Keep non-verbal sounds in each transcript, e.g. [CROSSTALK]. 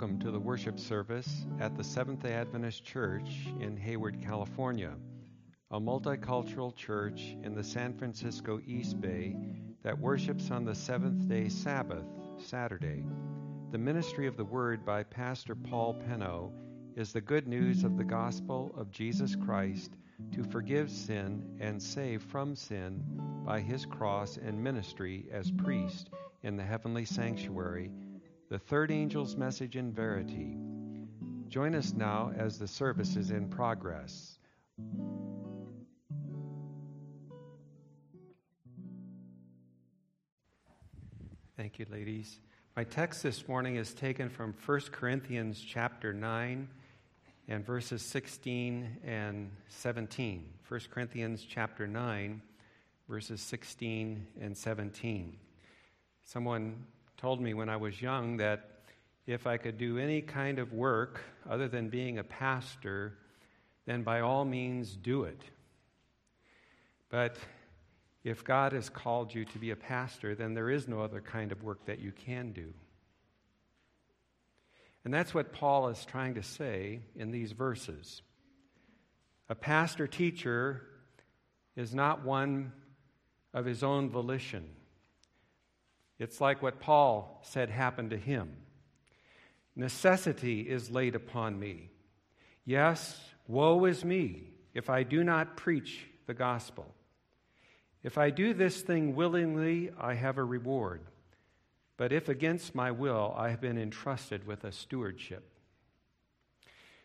welcome to the worship service at the Seventh day Adventist Church in Hayward, California, a multicultural church in the San Francisco East Bay that worships on the seventh day Sabbath, Saturday. The ministry of the Word by Pastor Paul Penno is the good news of the gospel of Jesus Christ to forgive sin and save from sin by his cross and ministry as priest in the heavenly sanctuary the third angel's message in verity. Join us now as the service is in progress. Thank you, ladies. My text this morning is taken from 1 Corinthians chapter 9 and verses 16 and 17. 1 Corinthians chapter 9, verses 16 and 17. Someone told me when I was young that if I could do any kind of work other than being a pastor, then by all means do it. But if God has called you to be a pastor, then there is no other kind of work that you can do. And that's what Paul is trying to say in these verses. A pastor teacher is not one of his own volition. It's like what Paul said happened to him Necessity is laid upon me. Yes, woe is me if I do not preach the gospel. If I do this thing willingly, I have a reward. But if against my will, I have been entrusted with a stewardship.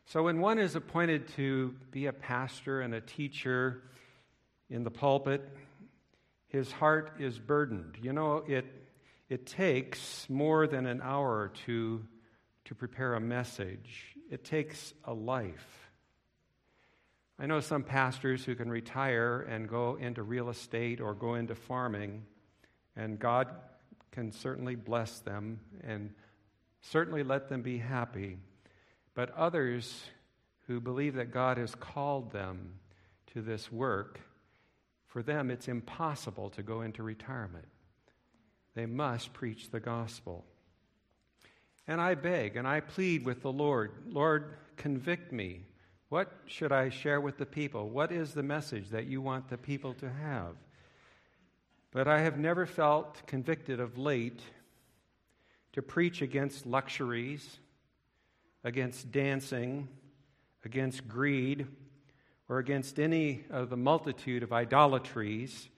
So, when one is appointed to be a pastor and a teacher in the pulpit, his heart is burdened. You know, it it takes more than an hour to, to prepare a message, it takes a life. I know some pastors who can retire and go into real estate or go into farming, and God can certainly bless them and certainly let them be happy. But others who believe that God has called them to this work, for them it's impossible to go into retirement. They must preach the gospel. And I beg and I plead with the Lord Lord, convict me. What should I share with the people? What is the message that you want the people to have? But I have never felt convicted of late to preach against luxuries, against dancing, against greed, or against any of the multitude of idolatries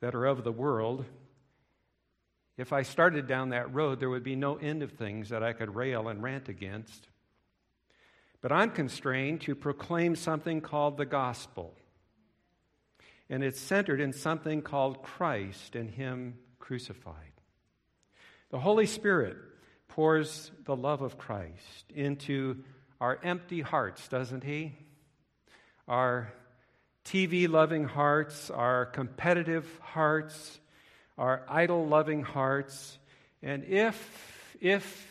that are of the world. If I started down that road, there would be no end of things that I could rail and rant against. But I'm constrained to proclaim something called the gospel. And it's centered in something called Christ and Him crucified. The Holy Spirit pours the love of Christ into our empty hearts, doesn't He? Our TV loving hearts, our competitive hearts, our idol loving hearts. And if, if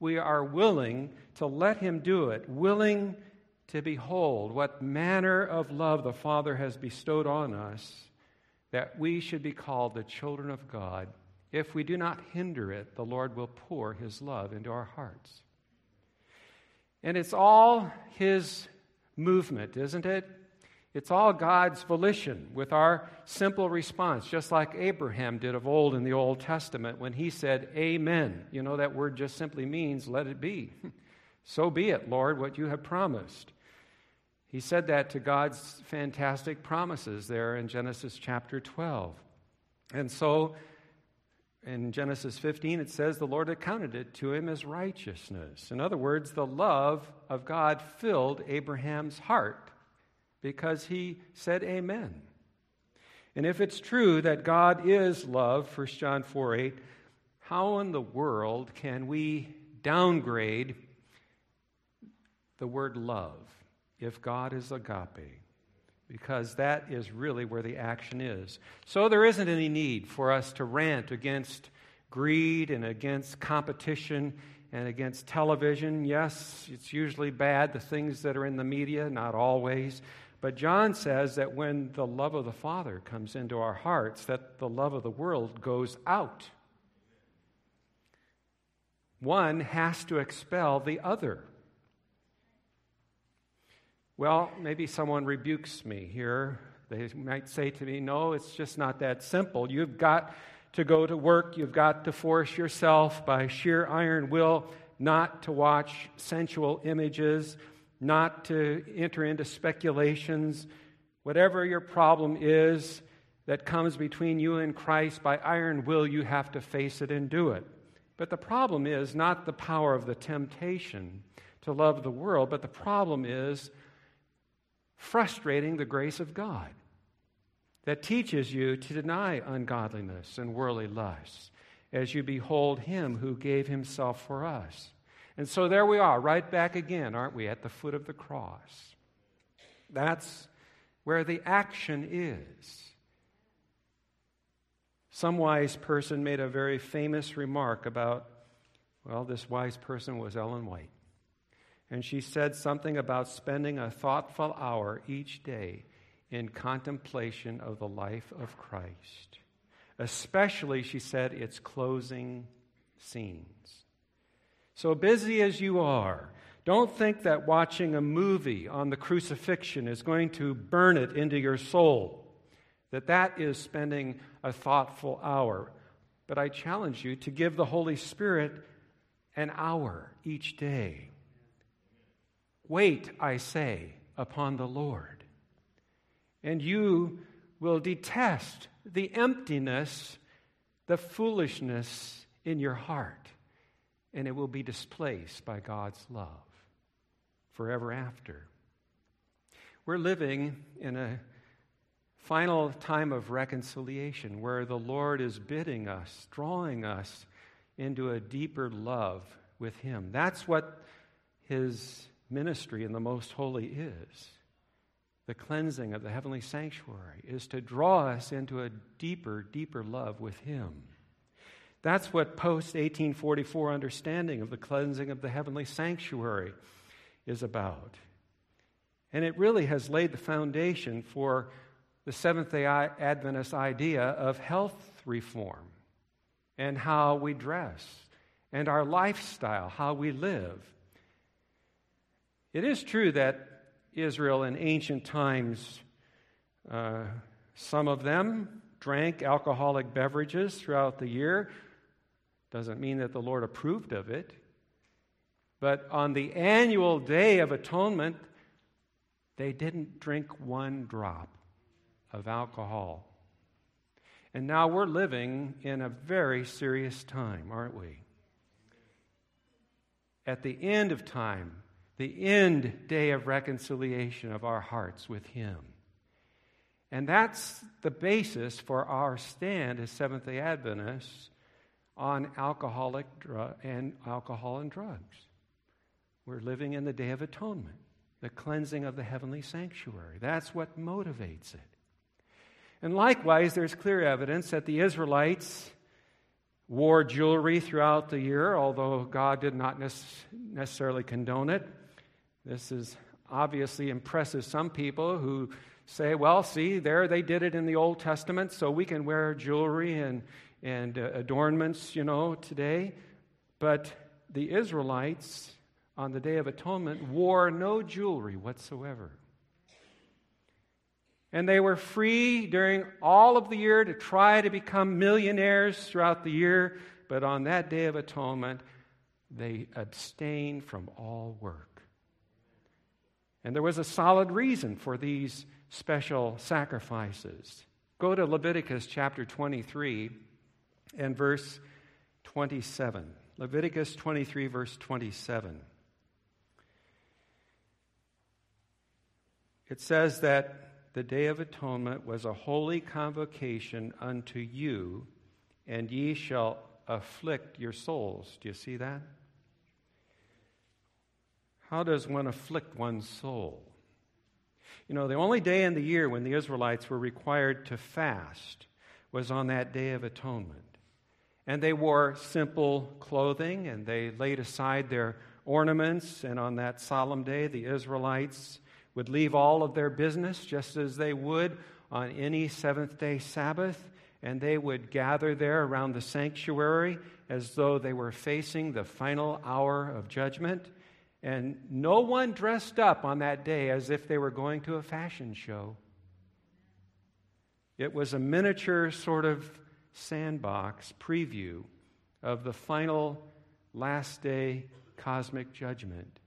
we are willing to let Him do it, willing to behold what manner of love the Father has bestowed on us, that we should be called the children of God. If we do not hinder it, the Lord will pour His love into our hearts. And it's all His movement, isn't it? It's all God's volition with our simple response, just like Abraham did of old in the Old Testament when he said, Amen. You know, that word just simply means, let it be. [LAUGHS] so be it, Lord, what you have promised. He said that to God's fantastic promises there in Genesis chapter 12. And so in Genesis 15, it says the Lord accounted it to him as righteousness. In other words, the love of God filled Abraham's heart because he said amen. And if it's true that God is love, 1 John 4 8, how in the world can we downgrade the word love if God is agape? Because that is really where the action is. So there isn't any need for us to rant against greed and against competition and against television. Yes, it's usually bad, the things that are in the media, not always. But John says that when the love of the Father comes into our hearts, that the love of the world goes out. One has to expel the other. Well, maybe someone rebukes me here. They might say to me, No, it's just not that simple. You've got to go to work, you've got to force yourself by sheer iron will not to watch sensual images, not to enter into speculations. Whatever your problem is that comes between you and Christ, by iron will, you have to face it and do it. But the problem is not the power of the temptation to love the world, but the problem is frustrating the grace of God that teaches you to deny ungodliness and worldly lusts as you behold Him who gave Himself for us. And so there we are, right back again, aren't we, at the foot of the cross? That's where the action is. Some wise person made a very famous remark about, well, this wise person was Ellen White. And she said something about spending a thoughtful hour each day in contemplation of the life of Christ. Especially, she said, its closing scenes. So busy as you are, don't think that watching a movie on the crucifixion is going to burn it into your soul, that that is spending a thoughtful hour. But I challenge you to give the Holy Spirit an hour each day. Wait, I say, upon the Lord and you will detest the emptiness, the foolishness in your heart, and it will be displaced by God's love forever after. We're living in a final time of reconciliation where the Lord is bidding us, drawing us into a deeper love with Him. That's what His ministry in the Most Holy is the cleansing of the heavenly sanctuary is to draw us into a deeper, deeper love with Him. That's what post 1844 understanding of the cleansing of the heavenly sanctuary is about. And it really has laid the foundation for the Seventh day Adventist idea of health reform and how we dress and our lifestyle, how we live. It is true that Israel in ancient times, uh, some of them drank alcoholic beverages throughout the year. Doesn't mean that the Lord approved of it. But on the annual day of atonement, they didn't drink one drop of alcohol. And now we're living in a very serious time, aren't we? At the end of time, the end day of reconciliation of our hearts with Him. And that's the basis for our stand as Seventh day Adventists on alcoholic and alcohol and drugs. We're living in the Day of Atonement, the cleansing of the heavenly sanctuary. That's what motivates it. And likewise, there's clear evidence that the Israelites wore jewelry throughout the year, although God did not necessarily condone it. This is obviously impresses some people who say, well, see, there they did it in the Old Testament, so we can wear jewelry and, and uh, adornments, you know, today. But the Israelites on the Day of Atonement wore no jewelry whatsoever. And they were free during all of the year to try to become millionaires throughout the year, but on that Day of Atonement, they abstained from all work. And there was a solid reason for these special sacrifices. Go to Leviticus chapter 23 and verse 27. Leviticus 23, verse 27. It says that the Day of Atonement was a holy convocation unto you, and ye shall afflict your souls. Do you see that? How does one afflict one's soul? You know, the only day in the year when the Israelites were required to fast was on that Day of Atonement. And they wore simple clothing and they laid aside their ornaments. And on that solemn day, the Israelites would leave all of their business just as they would on any seventh day Sabbath. And they would gather there around the sanctuary as though they were facing the final hour of judgment. And no one dressed up on that day as if they were going to a fashion show. It was a miniature sort of sandbox preview of the final last day cosmic judgment.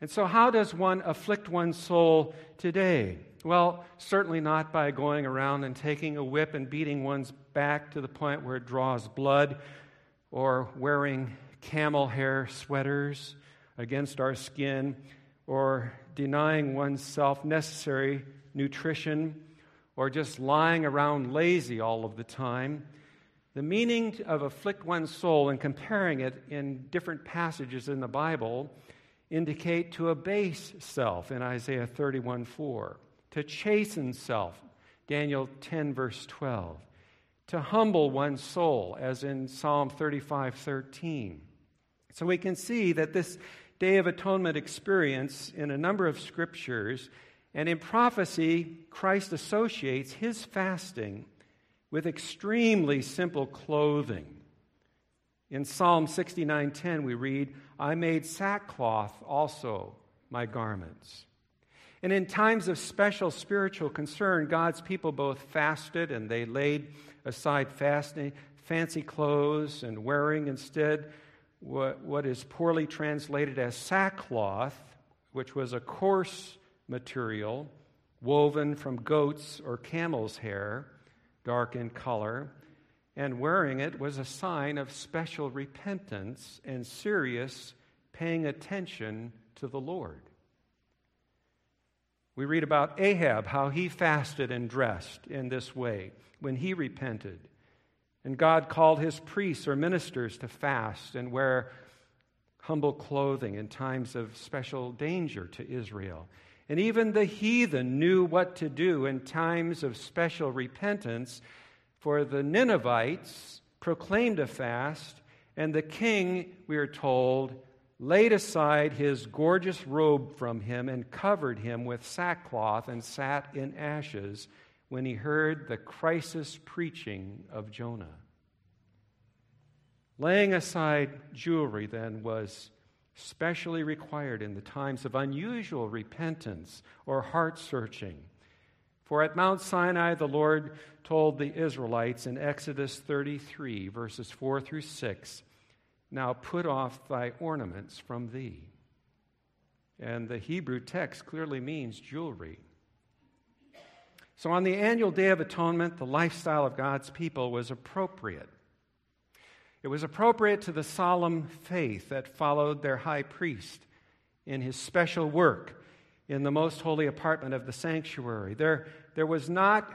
And so, how does one afflict one's soul today? Well, certainly not by going around and taking a whip and beating one's back to the point where it draws blood, or wearing camel hair sweaters against our skin, or denying oneself necessary nutrition, or just lying around lazy all of the time. The meaning of afflict one's soul and comparing it in different passages in the Bible indicate to abase self in Isaiah 31 4, to chasten self, Daniel 10, verse 12, to humble one's soul, as in Psalm 35 13. So we can see that this Day of Atonement experience in a number of scriptures and in prophecy, Christ associates his fasting with extremely simple clothing. In Psalm 69:10 we read, "I made sackcloth also my garments." And in times of special spiritual concern, God's people both fasted and they laid aside fasting, fancy clothes and wearing instead what, what is poorly translated as sackcloth, which was a coarse material woven from goats or camel's hair dark in color, and wearing it was a sign of special repentance and serious paying attention to the Lord. We read about Ahab, how he fasted and dressed in this way when he repented. And God called his priests or ministers to fast and wear humble clothing in times of special danger to Israel. And even the heathen knew what to do in times of special repentance, for the Ninevites proclaimed a fast, and the king, we are told, laid aside his gorgeous robe from him and covered him with sackcloth and sat in ashes when he heard the crisis preaching of Jonah. Laying aside jewelry then was specially required in the times of unusual repentance or heart searching. For at Mount Sinai, the Lord told the Israelites in Exodus 33, verses 4 through 6, Now put off thy ornaments from thee. And the Hebrew text clearly means jewelry. So on the annual Day of Atonement, the lifestyle of God's people was appropriate. It was appropriate to the solemn faith that followed their high priest in his special work in the most holy apartment of the sanctuary. There, there was not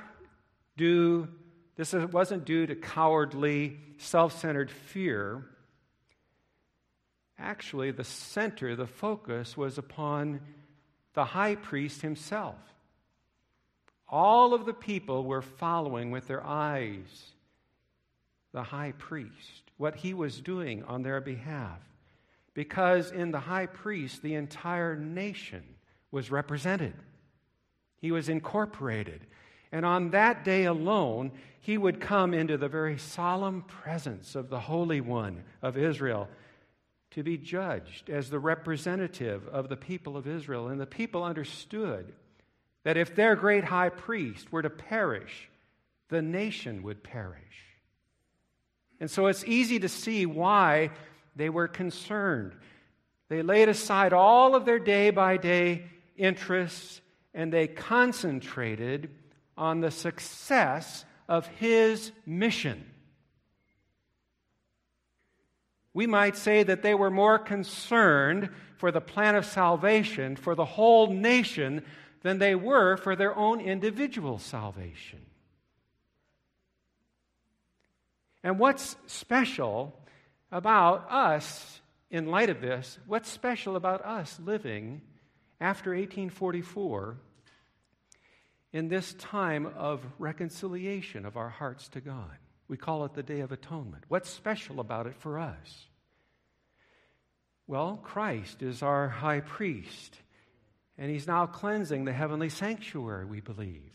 due, this wasn't due to cowardly, self centered fear. Actually, the center, the focus was upon the high priest himself. All of the people were following with their eyes the high priest what he was doing on their behalf. Because in the high priest, the entire nation was represented, he was incorporated. And on that day alone, he would come into the very solemn presence of the Holy One of Israel to be judged as the representative of the people of Israel. And the people understood that if their great high priest were to perish, the nation would perish. And so it's easy to see why they were concerned. They laid aside all of their day by day interests and they concentrated on the success of his mission. We might say that they were more concerned for the plan of salvation for the whole nation than they were for their own individual salvation. And what's special about us in light of this? What's special about us living after 1844 in this time of reconciliation of our hearts to God? We call it the Day of Atonement. What's special about it for us? Well, Christ is our high priest, and he's now cleansing the heavenly sanctuary, we believe.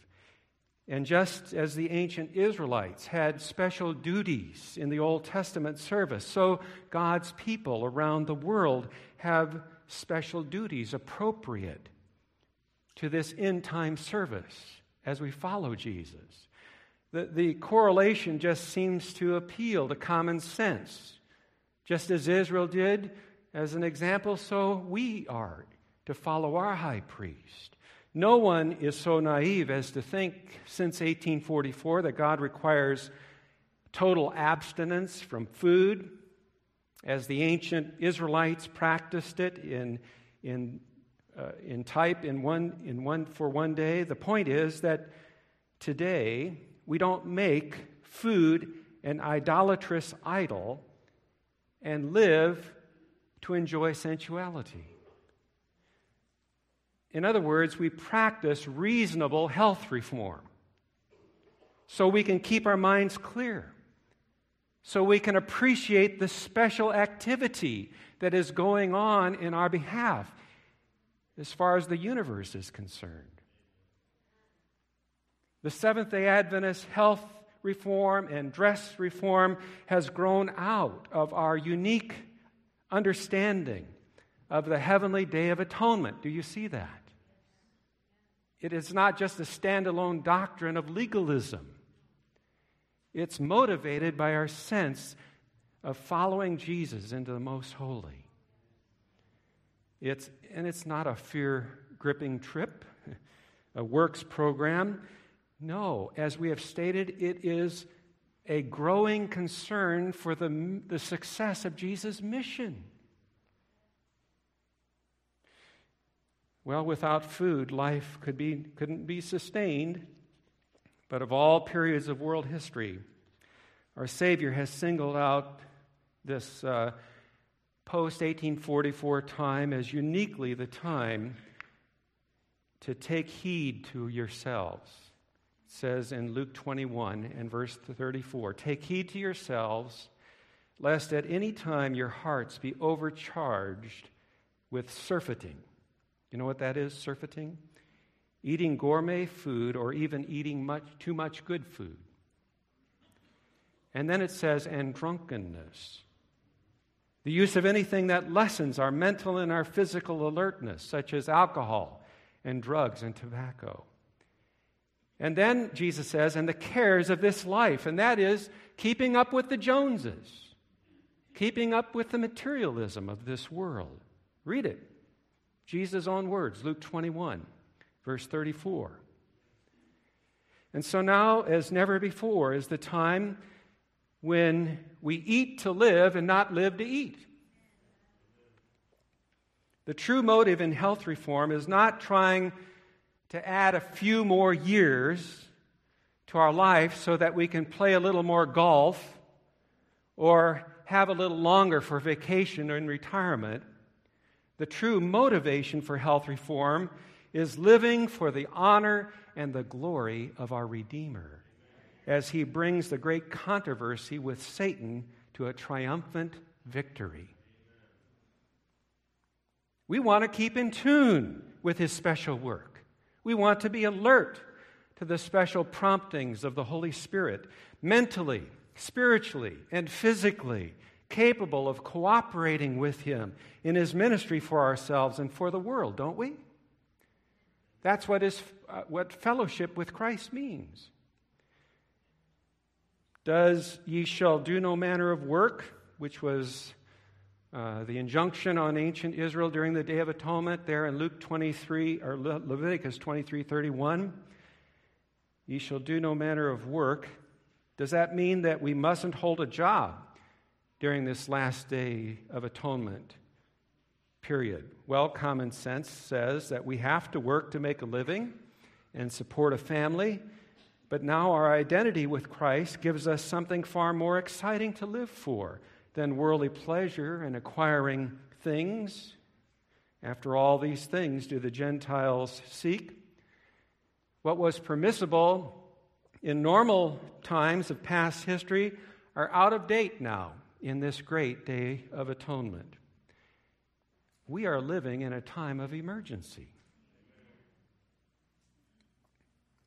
And just as the ancient Israelites had special duties in the Old Testament service, so God's people around the world have special duties appropriate to this end time service as we follow Jesus. The, the correlation just seems to appeal to common sense. Just as Israel did, as an example, so we are to follow our high priest. No one is so naive as to think since 1844 that God requires total abstinence from food, as the ancient Israelites practiced it in, in, uh, in type in one, in one for one day. The point is that today we don't make food an idolatrous idol and live to enjoy sensuality. In other words, we practice reasonable health reform so we can keep our minds clear, so we can appreciate the special activity that is going on in our behalf as far as the universe is concerned. The Seventh day Adventist health reform and dress reform has grown out of our unique understanding of the heavenly day of atonement. Do you see that? It is not just a standalone doctrine of legalism. It's motivated by our sense of following Jesus into the most holy. It's, and it's not a fear gripping trip, [LAUGHS] a works program. No, as we have stated, it is a growing concern for the, the success of Jesus' mission. Well, without food, life could be, couldn't be sustained. But of all periods of world history, our Savior has singled out this uh, post 1844 time as uniquely the time to take heed to yourselves. It says in Luke 21 and verse 34 Take heed to yourselves, lest at any time your hearts be overcharged with surfeiting you know what that is, surfeiting? Eating gourmet food or even eating much, too much good food. And then it says, and drunkenness. The use of anything that lessens our mental and our physical alertness, such as alcohol and drugs and tobacco. And then Jesus says, and the cares of this life, and that is keeping up with the Joneses, keeping up with the materialism of this world. Read it. Jesus' own words, Luke 21, verse 34. And so now, as never before, is the time when we eat to live and not live to eat. The true motive in health reform is not trying to add a few more years to our life so that we can play a little more golf or have a little longer for vacation or in retirement. The true motivation for health reform is living for the honor and the glory of our Redeemer as he brings the great controversy with Satan to a triumphant victory. We want to keep in tune with his special work. We want to be alert to the special promptings of the Holy Spirit mentally, spiritually, and physically capable of cooperating with Him in His ministry for ourselves and for the world, don't we? That's what, is, uh, what fellowship with Christ means. Does ye shall do no manner of work, which was uh, the injunction on ancient Israel during the Day of Atonement, there in Luke 23 or Le- Leviticus 23 31. Ye shall do no manner of work. Does that mean that we mustn't hold a job? During this last day of atonement period? Well, common sense says that we have to work to make a living and support a family, but now our identity with Christ gives us something far more exciting to live for than worldly pleasure and acquiring things. After all these things, do the Gentiles seek? What was permissible in normal times of past history are out of date now in this great day of atonement. We are living in a time of emergency.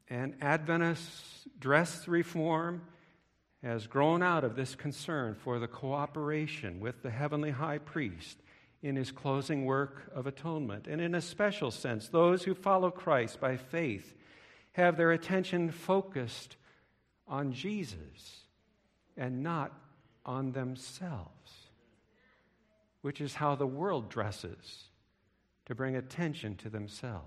And Adventist dress reform has grown out of this concern for the cooperation with the heavenly high priest in his closing work of atonement. And in a special sense, those who follow Christ by faith have their attention focused on Jesus and not on themselves, which is how the world dresses to bring attention to themselves.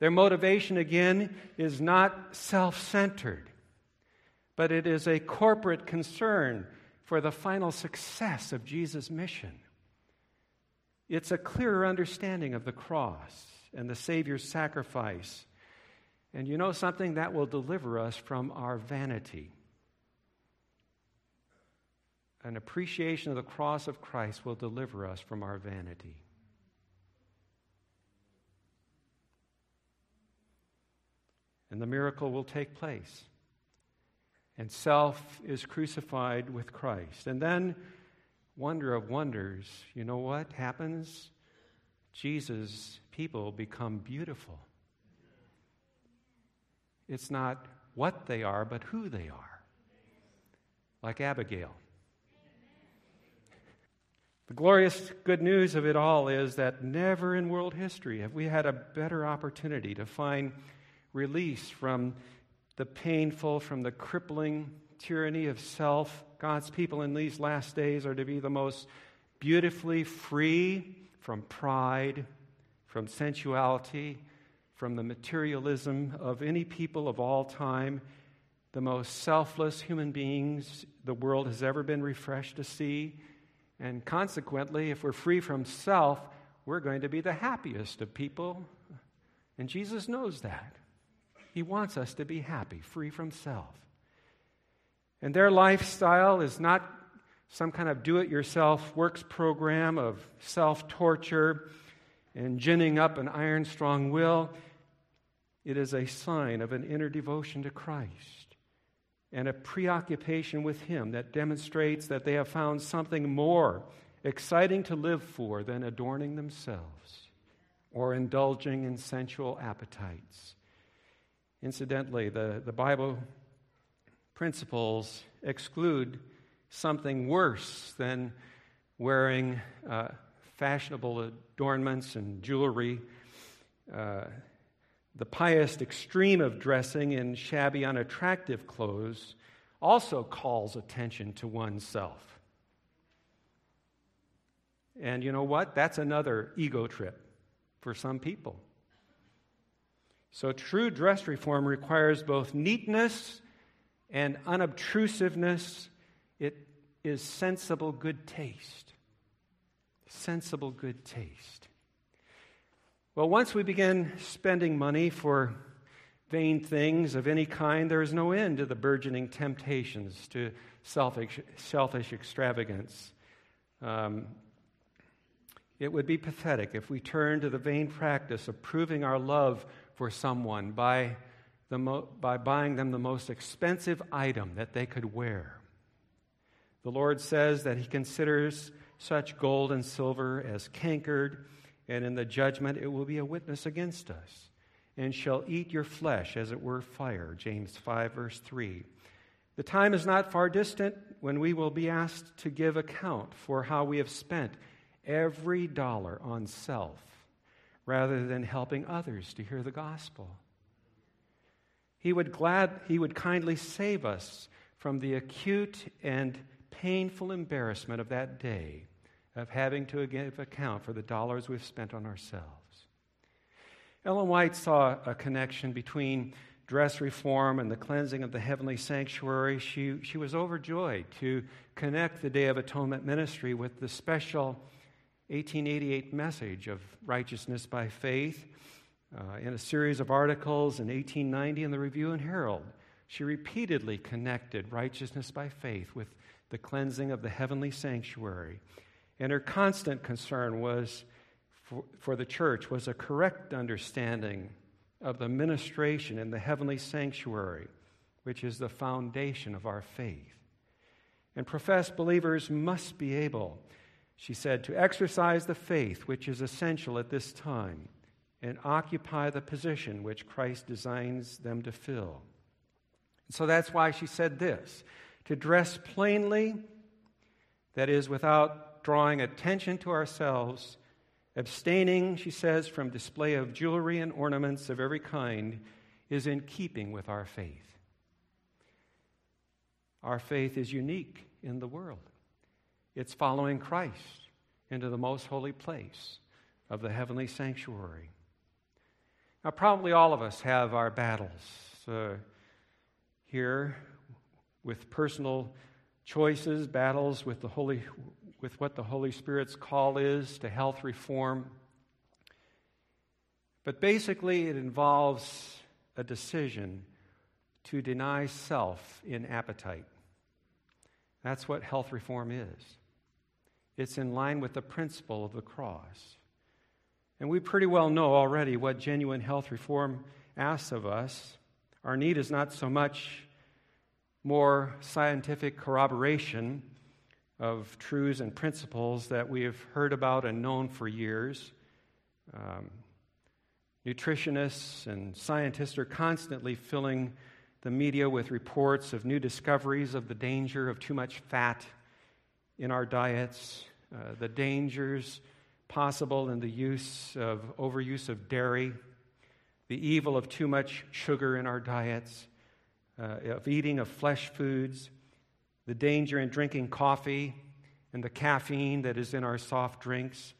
Their motivation, again, is not self centered, but it is a corporate concern for the final success of Jesus' mission. It's a clearer understanding of the cross and the Savior's sacrifice. And you know something? That will deliver us from our vanity. An appreciation of the cross of Christ will deliver us from our vanity. And the miracle will take place and self is crucified with Christ. And then, wonder of wonders, you know what happens? Jesus' people become beautiful. It's not what they are, but who they are. Like Abigail. The glorious good news of it all is that never in world history have we had a better opportunity to find release from the painful, from the crippling tyranny of self. God's people in these last days are to be the most beautifully free from pride, from sensuality, from the materialism of any people of all time, the most selfless human beings the world has ever been refreshed to see. And consequently, if we're free from self, we're going to be the happiest of people. And Jesus knows that. He wants us to be happy, free from self. And their lifestyle is not some kind of do it yourself works program of self torture and ginning up an iron strong will. It is a sign of an inner devotion to Christ and a preoccupation with Him that demonstrates that they have found something more exciting to live for than adorning themselves or indulging in sensual appetites. Incidentally, the, the Bible principles exclude something worse than wearing uh, fashionable adornments and jewelry. Uh, the pious extreme of dressing in shabby, unattractive clothes also calls attention to oneself. And you know what? That's another ego trip for some people. So, true dress reform requires both neatness and unobtrusiveness. It is sensible good taste. Sensible good taste. Well, once we begin spending money for vain things of any kind, there is no end to the burgeoning temptations to selfish, selfish extravagance. Um, it would be pathetic if we turned to the vain practice of proving our love for someone by, the mo- by buying them the most expensive item that they could wear. The Lord says that He considers such gold and silver as cankered, and in the judgment it will be a witness against us, and shall eat your flesh as it were fire. James 5, verse 3. The time is not far distant when we will be asked to give account for how we have spent every dollar on self rather than helping others to hear the gospel. He would, glad, he would kindly save us from the acute and painful embarrassment of that day of having to give account for the dollars we've spent on ourselves. Ellen White saw a connection between dress reform and the cleansing of the heavenly sanctuary. She, she was overjoyed to connect the Day of Atonement ministry with the special 1888 message of righteousness by faith. Uh, in a series of articles in 1890 in the Review and Herald, she repeatedly connected righteousness by faith with the cleansing of the heavenly sanctuary. And her constant concern was for, for the church was a correct understanding of the ministration in the heavenly sanctuary, which is the foundation of our faith. And professed believers must be able she said, to exercise the faith which is essential at this time and occupy the position which Christ designs them to fill. So that's why she said this to dress plainly, that is, without drawing attention to ourselves, abstaining, she says, from display of jewelry and ornaments of every kind, is in keeping with our faith. Our faith is unique in the world. It's following Christ into the most holy place of the heavenly sanctuary. Now, probably all of us have our battles uh, here with personal choices, battles with the Holy, with what the Holy Spirit's call is to health reform. But basically, it involves a decision to deny self in appetite. That's what health reform is. It's in line with the principle of the cross. And we pretty well know already what genuine health reform asks of us. Our need is not so much more scientific corroboration of truths and principles that we have heard about and known for years. Um, nutritionists and scientists are constantly filling the media with reports of new discoveries of the danger of too much fat in our diets, uh, the dangers possible in the use of overuse of dairy, the evil of too much sugar in our diets, uh, of eating of flesh foods, the danger in drinking coffee and the caffeine that is in our soft drinks,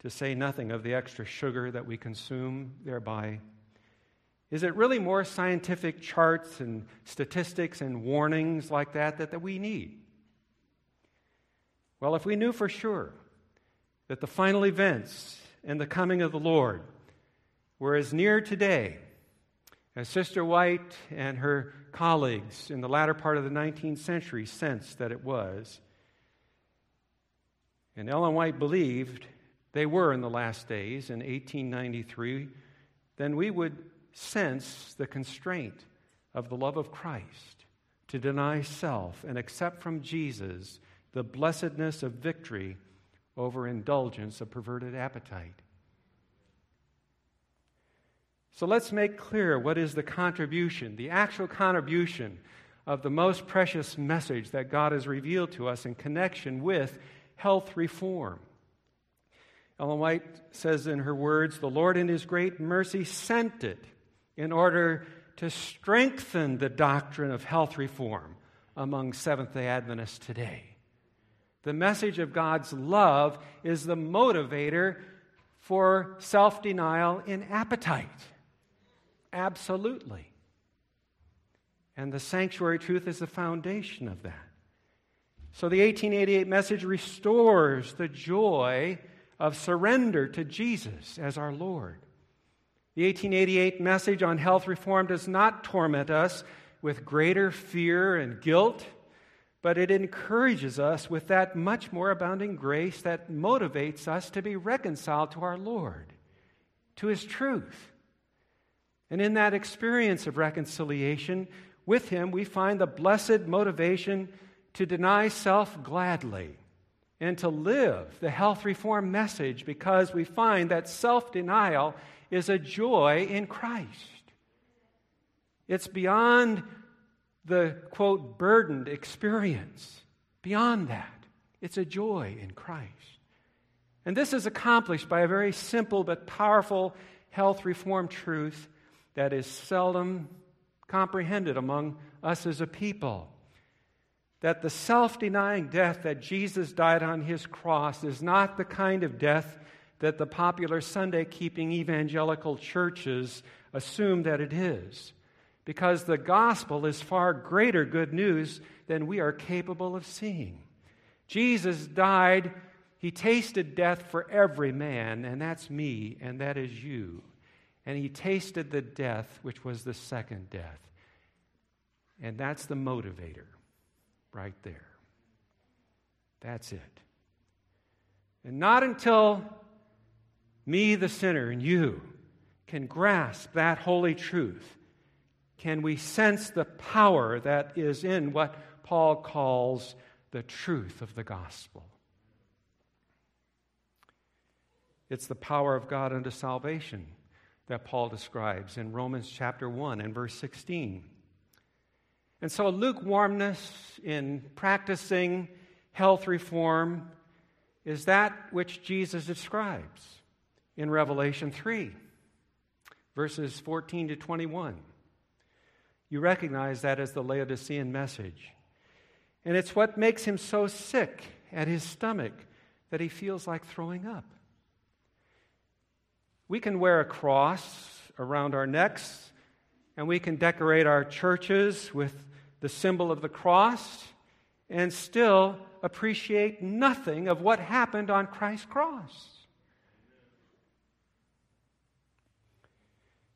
to say nothing of the extra sugar that we consume thereby. Is it really more scientific charts and statistics and warnings like that, that that we need? Well, if we knew for sure that the final events and the coming of the Lord were as near today as Sister White and her colleagues in the latter part of the 19th century sensed that it was, and Ellen White believed they were in the last days in 1893, then we would sense the constraint of the love of Christ to deny self and accept from Jesus the blessedness of victory over indulgence of perverted appetite. So let's make clear what is the contribution, the actual contribution of the most precious message that God has revealed to us in connection with health reform. Ellen White says in her words, The Lord in His great mercy sent it in order to strengthen the doctrine of health reform among Seventh day Adventists today. The message of God's love is the motivator for self denial in appetite. Absolutely. And the sanctuary truth is the foundation of that. So the 1888 message restores the joy of surrender to Jesus as our Lord. The 1888 message on health reform does not torment us with greater fear and guilt, but it encourages us with that much more abounding grace that motivates us to be reconciled to our Lord, to His truth. And in that experience of reconciliation with Him, we find the blessed motivation to deny self gladly and to live the health reform message because we find that self denial is a joy in Christ. It's beyond the, quote, burdened experience. Beyond that, it's a joy in Christ. And this is accomplished by a very simple but powerful health reform truth that is seldom comprehended among us as a people. That the self denying death that Jesus died on his cross is not the kind of death that the popular Sunday keeping evangelical churches assume that it is, because the gospel is far greater good news than we are capable of seeing. Jesus died, he tasted death for every man, and that's me, and that is you. And he tasted the death, which was the second death. And that's the motivator right there. That's it. And not until me, the sinner, and you can grasp that holy truth, can we sense the power that is in what Paul calls the truth of the gospel. It's the power of God unto salvation. That Paul describes in Romans chapter 1 and verse 16. And so, lukewarmness in practicing health reform is that which Jesus describes in Revelation 3, verses 14 to 21. You recognize that as the Laodicean message. And it's what makes him so sick at his stomach that he feels like throwing up. We can wear a cross around our necks, and we can decorate our churches with the symbol of the cross, and still appreciate nothing of what happened on Christ's cross.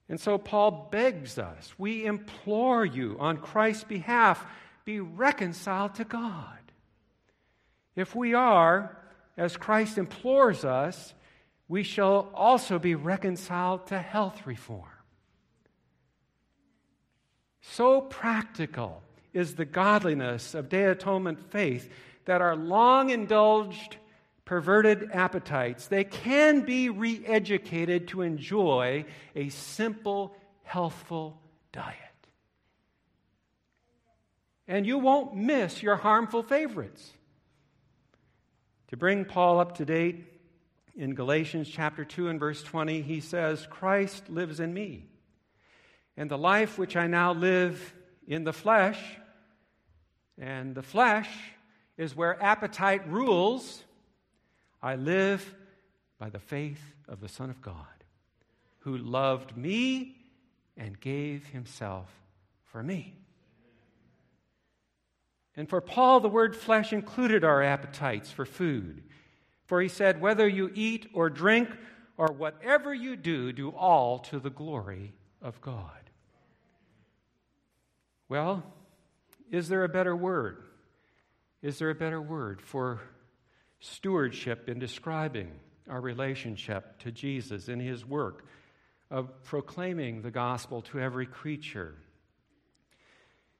And so Paul begs us, we implore you on Christ's behalf, be reconciled to God. If we are, as Christ implores us, we shall also be reconciled to health reform. So practical is the godliness of day atonement faith that our long indulged perverted appetites, they can be re educated to enjoy a simple, healthful diet. And you won't miss your harmful favorites. To bring Paul up to date, in Galatians chapter 2 and verse 20, he says, Christ lives in me. And the life which I now live in the flesh, and the flesh is where appetite rules, I live by the faith of the Son of God, who loved me and gave himself for me. And for Paul, the word flesh included our appetites for food. For he said, Whether you eat or drink or whatever you do, do all to the glory of God. Well, is there a better word? Is there a better word for stewardship in describing our relationship to Jesus in his work of proclaiming the gospel to every creature.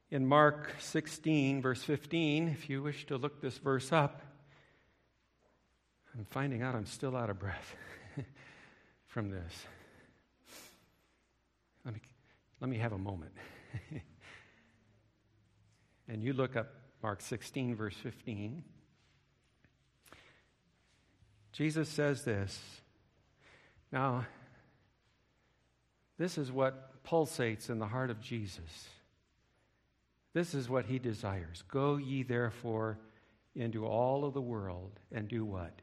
In Mark 16, verse 15, if you wish to look this verse up, I'm finding out I'm still out of breath [LAUGHS] from this. Let me, let me have a moment. [LAUGHS] and you look up Mark 16, verse 15. Jesus says this. Now, this is what pulsates in the heart of Jesus. This is what he desires. Go ye therefore into all of the world and do what?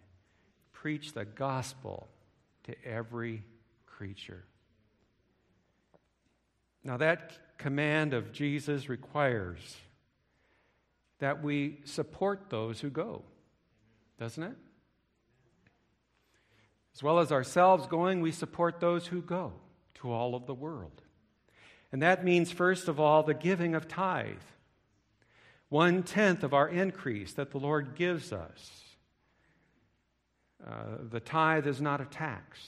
Preach the gospel to every creature. Now, that command of Jesus requires that we support those who go, doesn't it? As well as ourselves going, we support those who go to all of the world. And that means, first of all, the giving of tithe. One tenth of our increase that the Lord gives us. Uh, the tithe is not a tax,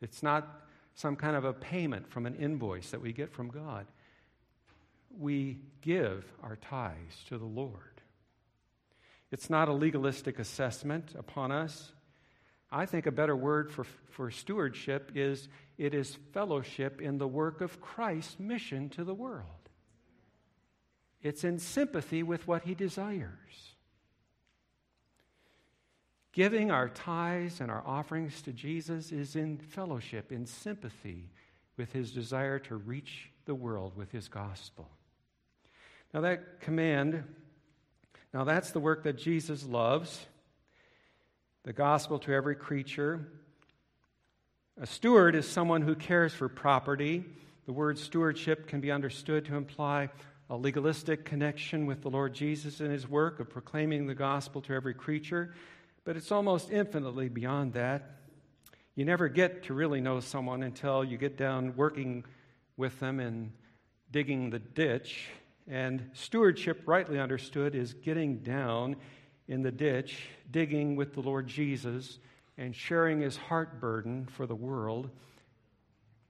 it's not some kind of a payment from an invoice that we get from God. We give our tithes to the Lord. It's not a legalistic assessment upon us. I think a better word for, for stewardship is it is fellowship in the work of Christ's mission to the world. It's in sympathy with what he desires. Giving our tithes and our offerings to Jesus is in fellowship, in sympathy with his desire to reach the world with his gospel. Now, that command, now that's the work that Jesus loves the gospel to every creature. A steward is someone who cares for property. The word stewardship can be understood to imply a legalistic connection with the Lord Jesus and his work of proclaiming the gospel to every creature, but it's almost infinitely beyond that. You never get to really know someone until you get down working with them and digging the ditch. And stewardship, rightly understood, is getting down in the ditch, digging with the Lord Jesus and sharing his heart burden for the world.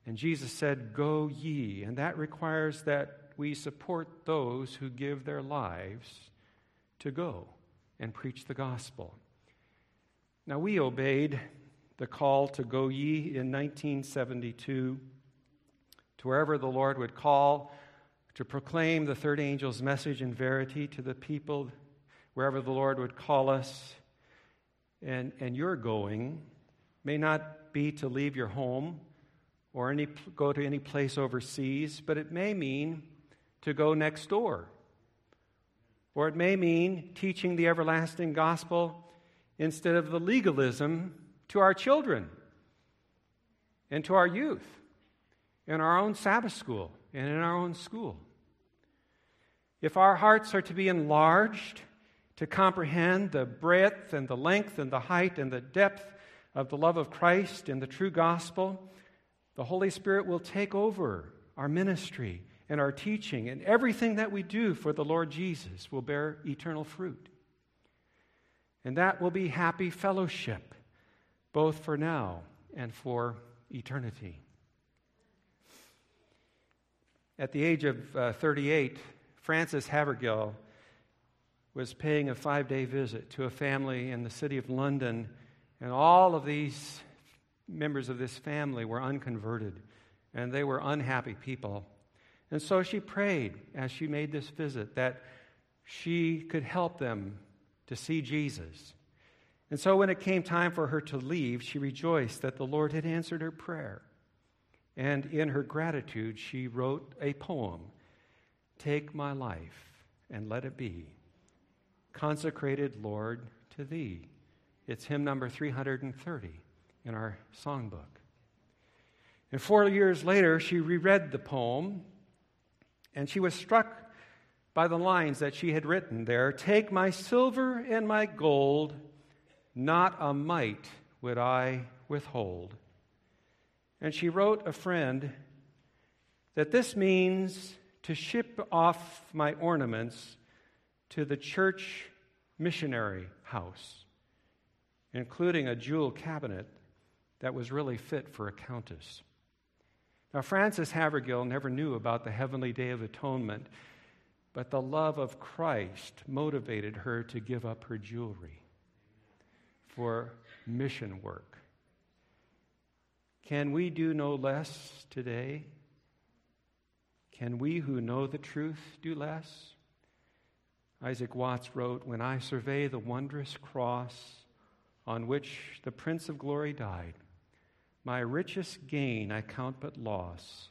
And Jesus said, Go ye. And that requires that we support those who give their lives to go and preach the gospel. Now, we obeyed the call to go ye in 1972 to wherever the Lord would call to proclaim the third angel's message in verity to the people, wherever the Lord would call us. And, and your going may not be to leave your home or any, go to any place overseas, but it may mean to go next door. Or it may mean teaching the everlasting gospel instead of the legalism to our children and to our youth in our own Sabbath school and in our own school. If our hearts are to be enlarged to comprehend the breadth and the length and the height and the depth of the love of Christ and the true gospel, the Holy Spirit will take over our ministry and our teaching, and everything that we do for the Lord Jesus will bear eternal fruit. And that will be happy fellowship, both for now and for eternity. At the age of uh, 38, Frances Havergal was paying a five day visit to a family in the city of London, and all of these members of this family were unconverted, and they were unhappy people. And so she prayed as she made this visit that she could help them to see Jesus. And so when it came time for her to leave, she rejoiced that the Lord had answered her prayer. And in her gratitude, she wrote a poem Take my life and let it be consecrated, Lord, to thee. It's hymn number 330 in our songbook. And four years later, she reread the poem, and she was struck by the lines that she had written there Take my silver and my gold, not a mite would I withhold. And she wrote a friend that this means to ship off my ornaments to the church missionary house, including a jewel cabinet that was really fit for a countess. Now, Frances Havergal never knew about the heavenly day of atonement, but the love of Christ motivated her to give up her jewelry for mission work. Can we do no less today? Can we who know the truth do less? Isaac Watts wrote When I survey the wondrous cross on which the Prince of Glory died, my richest gain I count but loss,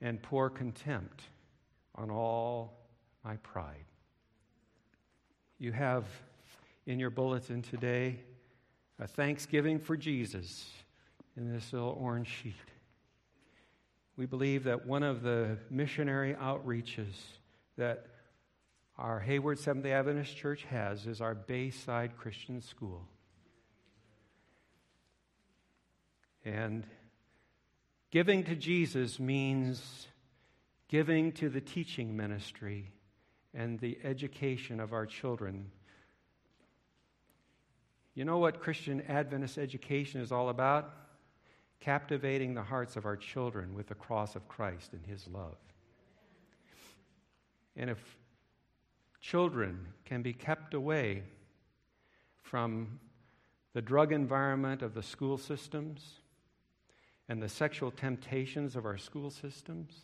and pour contempt on all my pride. You have in your bulletin today a thanksgiving for Jesus in this little orange sheet. We believe that one of the missionary outreaches that our Hayward Seventh day Adventist Church has is our Bayside Christian School. And giving to Jesus means giving to the teaching ministry and the education of our children. You know what Christian Adventist education is all about? Captivating the hearts of our children with the cross of Christ and His love. And if children can be kept away from the drug environment of the school systems and the sexual temptations of our school systems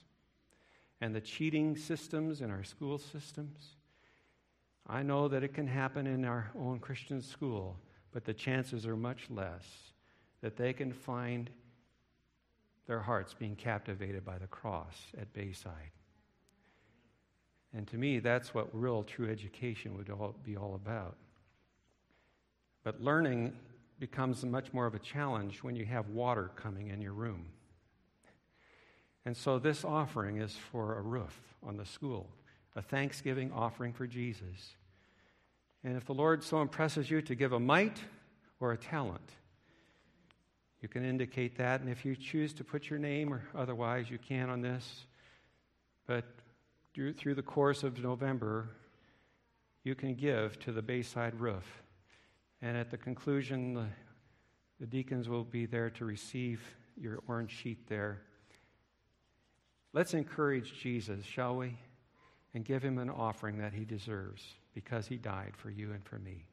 and the cheating systems in our school systems. I know that it can happen in our own Christian school, but the chances are much less that they can find their hearts being captivated by the cross at Bayside. And to me, that's what real true education would all, be all about. But learning becomes much more of a challenge when you have water coming in your room. And so this offering is for a roof on the school, a thanksgiving offering for Jesus. And if the Lord so impresses you to give a mite or a talent, you can indicate that. And if you choose to put your name or otherwise, you can on this. But through the course of November, you can give to the Bayside Roof. And at the conclusion, the, the deacons will be there to receive your orange sheet there. Let's encourage Jesus, shall we? And give him an offering that he deserves because he died for you and for me.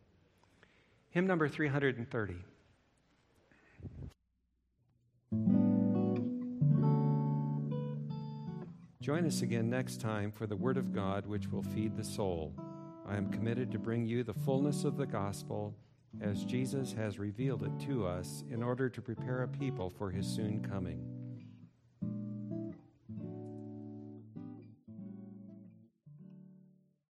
Hymn number 330. Join us again next time for the Word of God, which will feed the soul. I am committed to bring you the fullness of the gospel as Jesus has revealed it to us in order to prepare a people for his soon coming.